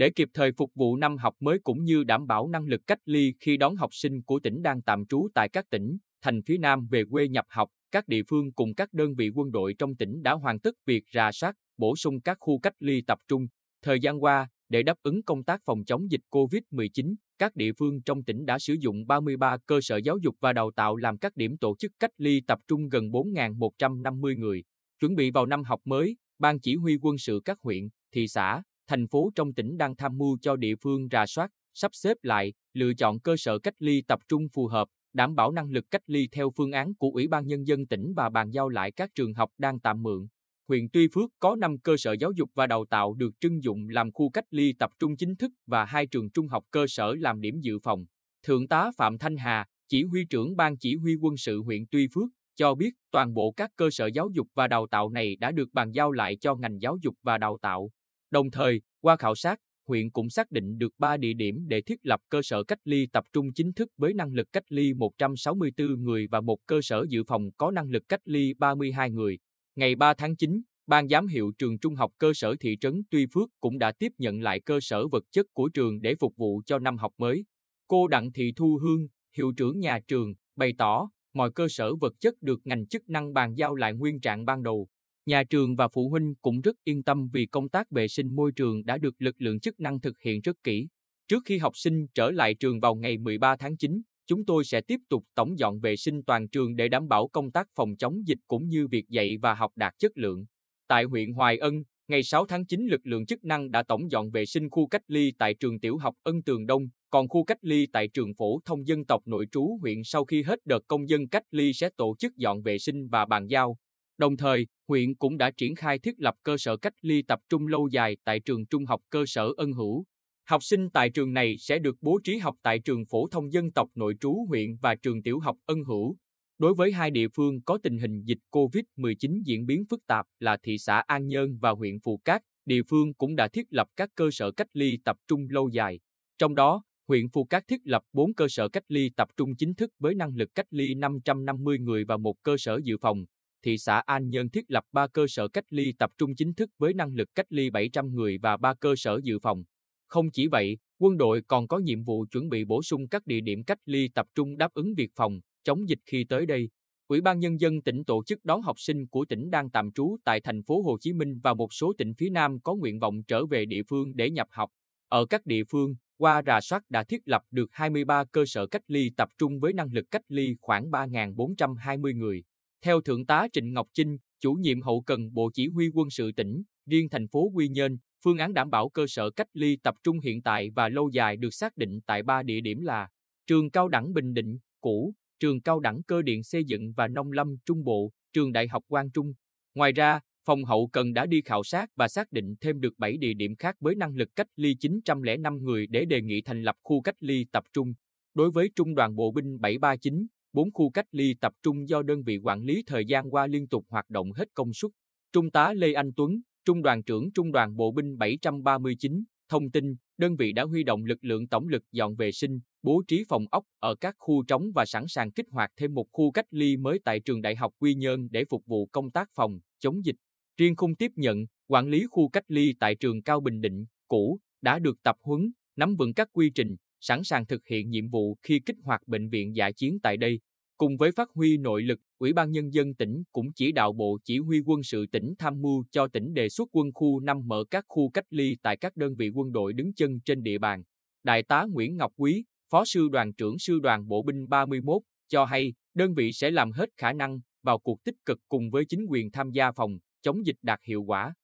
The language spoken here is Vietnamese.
Để kịp thời phục vụ năm học mới cũng như đảm bảo năng lực cách ly khi đón học sinh của tỉnh đang tạm trú tại các tỉnh, thành phía Nam về quê nhập học, các địa phương cùng các đơn vị quân đội trong tỉnh đã hoàn tất việc rà soát, bổ sung các khu cách ly tập trung. Thời gian qua, để đáp ứng công tác phòng chống dịch COVID-19, các địa phương trong tỉnh đã sử dụng 33 cơ sở giáo dục và đào tạo làm các điểm tổ chức cách ly tập trung gần 4.150 người. Chuẩn bị vào năm học mới, Ban Chỉ huy quân sự các huyện, thị xã, thành phố trong tỉnh đang tham mưu cho địa phương rà soát, sắp xếp lại, lựa chọn cơ sở cách ly tập trung phù hợp, đảm bảo năng lực cách ly theo phương án của Ủy ban Nhân dân tỉnh và bàn giao lại các trường học đang tạm mượn. Huyện Tuy Phước có 5 cơ sở giáo dục và đào tạo được trưng dụng làm khu cách ly tập trung chính thức và hai trường trung học cơ sở làm điểm dự phòng. Thượng tá Phạm Thanh Hà, chỉ huy trưởng Ban Chỉ huy quân sự huyện Tuy Phước, cho biết toàn bộ các cơ sở giáo dục và đào tạo này đã được bàn giao lại cho ngành giáo dục và đào tạo. Đồng thời, qua khảo sát, huyện cũng xác định được 3 địa điểm để thiết lập cơ sở cách ly tập trung chính thức với năng lực cách ly 164 người và một cơ sở dự phòng có năng lực cách ly 32 người. Ngày 3 tháng 9, Ban giám hiệu trường trung học cơ sở thị trấn Tuy Phước cũng đã tiếp nhận lại cơ sở vật chất của trường để phục vụ cho năm học mới. Cô Đặng Thị Thu Hương, hiệu trưởng nhà trường, bày tỏ mọi cơ sở vật chất được ngành chức năng bàn giao lại nguyên trạng ban đầu. Nhà trường và phụ huynh cũng rất yên tâm vì công tác vệ sinh môi trường đã được lực lượng chức năng thực hiện rất kỹ. Trước khi học sinh trở lại trường vào ngày 13 tháng 9, chúng tôi sẽ tiếp tục tổng dọn vệ sinh toàn trường để đảm bảo công tác phòng chống dịch cũng như việc dạy và học đạt chất lượng. Tại huyện Hoài Ân, ngày 6 tháng 9 lực lượng chức năng đã tổng dọn vệ sinh khu cách ly tại trường tiểu học Ân Tường Đông, còn khu cách ly tại trường phổ thông dân tộc nội trú huyện sau khi hết đợt công dân cách ly sẽ tổ chức dọn vệ sinh và bàn giao. Đồng thời, huyện cũng đã triển khai thiết lập cơ sở cách ly tập trung lâu dài tại trường trung học cơ sở Ân Hữu. Học sinh tại trường này sẽ được bố trí học tại trường phổ thông dân tộc nội trú huyện và trường tiểu học Ân Hữu. Đối với hai địa phương có tình hình dịch COVID-19 diễn biến phức tạp là thị xã An Nhơn và huyện Phù Cát, địa phương cũng đã thiết lập các cơ sở cách ly tập trung lâu dài. Trong đó, huyện Phù Cát thiết lập 4 cơ sở cách ly tập trung chính thức với năng lực cách ly 550 người và một cơ sở dự phòng. Thị xã An Nhơn thiết lập 3 cơ sở cách ly tập trung chính thức với năng lực cách ly 700 người và 3 cơ sở dự phòng. Không chỉ vậy, quân đội còn có nhiệm vụ chuẩn bị bổ sung các địa điểm cách ly tập trung đáp ứng việc phòng, chống dịch khi tới đây. Ủy ban nhân dân tỉnh tổ chức đón học sinh của tỉnh đang tạm trú tại thành phố Hồ Chí Minh và một số tỉnh phía Nam có nguyện vọng trở về địa phương để nhập học. Ở các địa phương, qua rà soát đã thiết lập được 23 cơ sở cách ly tập trung với năng lực cách ly khoảng 3.420 người. Theo Thượng tá Trịnh Ngọc Chinh, chủ nhiệm hậu cần Bộ Chỉ huy quân sự tỉnh, riêng thành phố Quy Nhơn, phương án đảm bảo cơ sở cách ly tập trung hiện tại và lâu dài được xác định tại ba địa điểm là Trường Cao đẳng Bình Định, cũ, Trường Cao đẳng Cơ điện Xây dựng và Nông lâm Trung Bộ, Trường Đại học Quang Trung. Ngoài ra, phòng hậu cần đã đi khảo sát và xác định thêm được 7 địa điểm khác với năng lực cách ly 905 người để đề nghị thành lập khu cách ly tập trung. Đối với Trung đoàn Bộ binh 739, bốn khu cách ly tập trung do đơn vị quản lý thời gian qua liên tục hoạt động hết công suất. Trung tá Lê Anh Tuấn, Trung đoàn trưởng Trung đoàn Bộ binh 739, thông tin, đơn vị đã huy động lực lượng tổng lực dọn vệ sinh, bố trí phòng ốc ở các khu trống và sẵn sàng kích hoạt thêm một khu cách ly mới tại trường Đại học Quy Nhơn để phục vụ công tác phòng, chống dịch. Riêng khung tiếp nhận, quản lý khu cách ly tại trường Cao Bình Định, cũ, đã được tập huấn, nắm vững các quy trình, sẵn sàng thực hiện nhiệm vụ khi kích hoạt bệnh viện giả chiến tại đây. Cùng với phát huy nội lực, Ủy ban Nhân dân tỉnh cũng chỉ đạo Bộ Chỉ huy quân sự tỉnh tham mưu cho tỉnh đề xuất quân khu 5 mở các khu cách ly tại các đơn vị quân đội đứng chân trên địa bàn. Đại tá Nguyễn Ngọc Quý, Phó sư đoàn trưởng sư đoàn bộ binh 31, cho hay đơn vị sẽ làm hết khả năng vào cuộc tích cực cùng với chính quyền tham gia phòng, chống dịch đạt hiệu quả.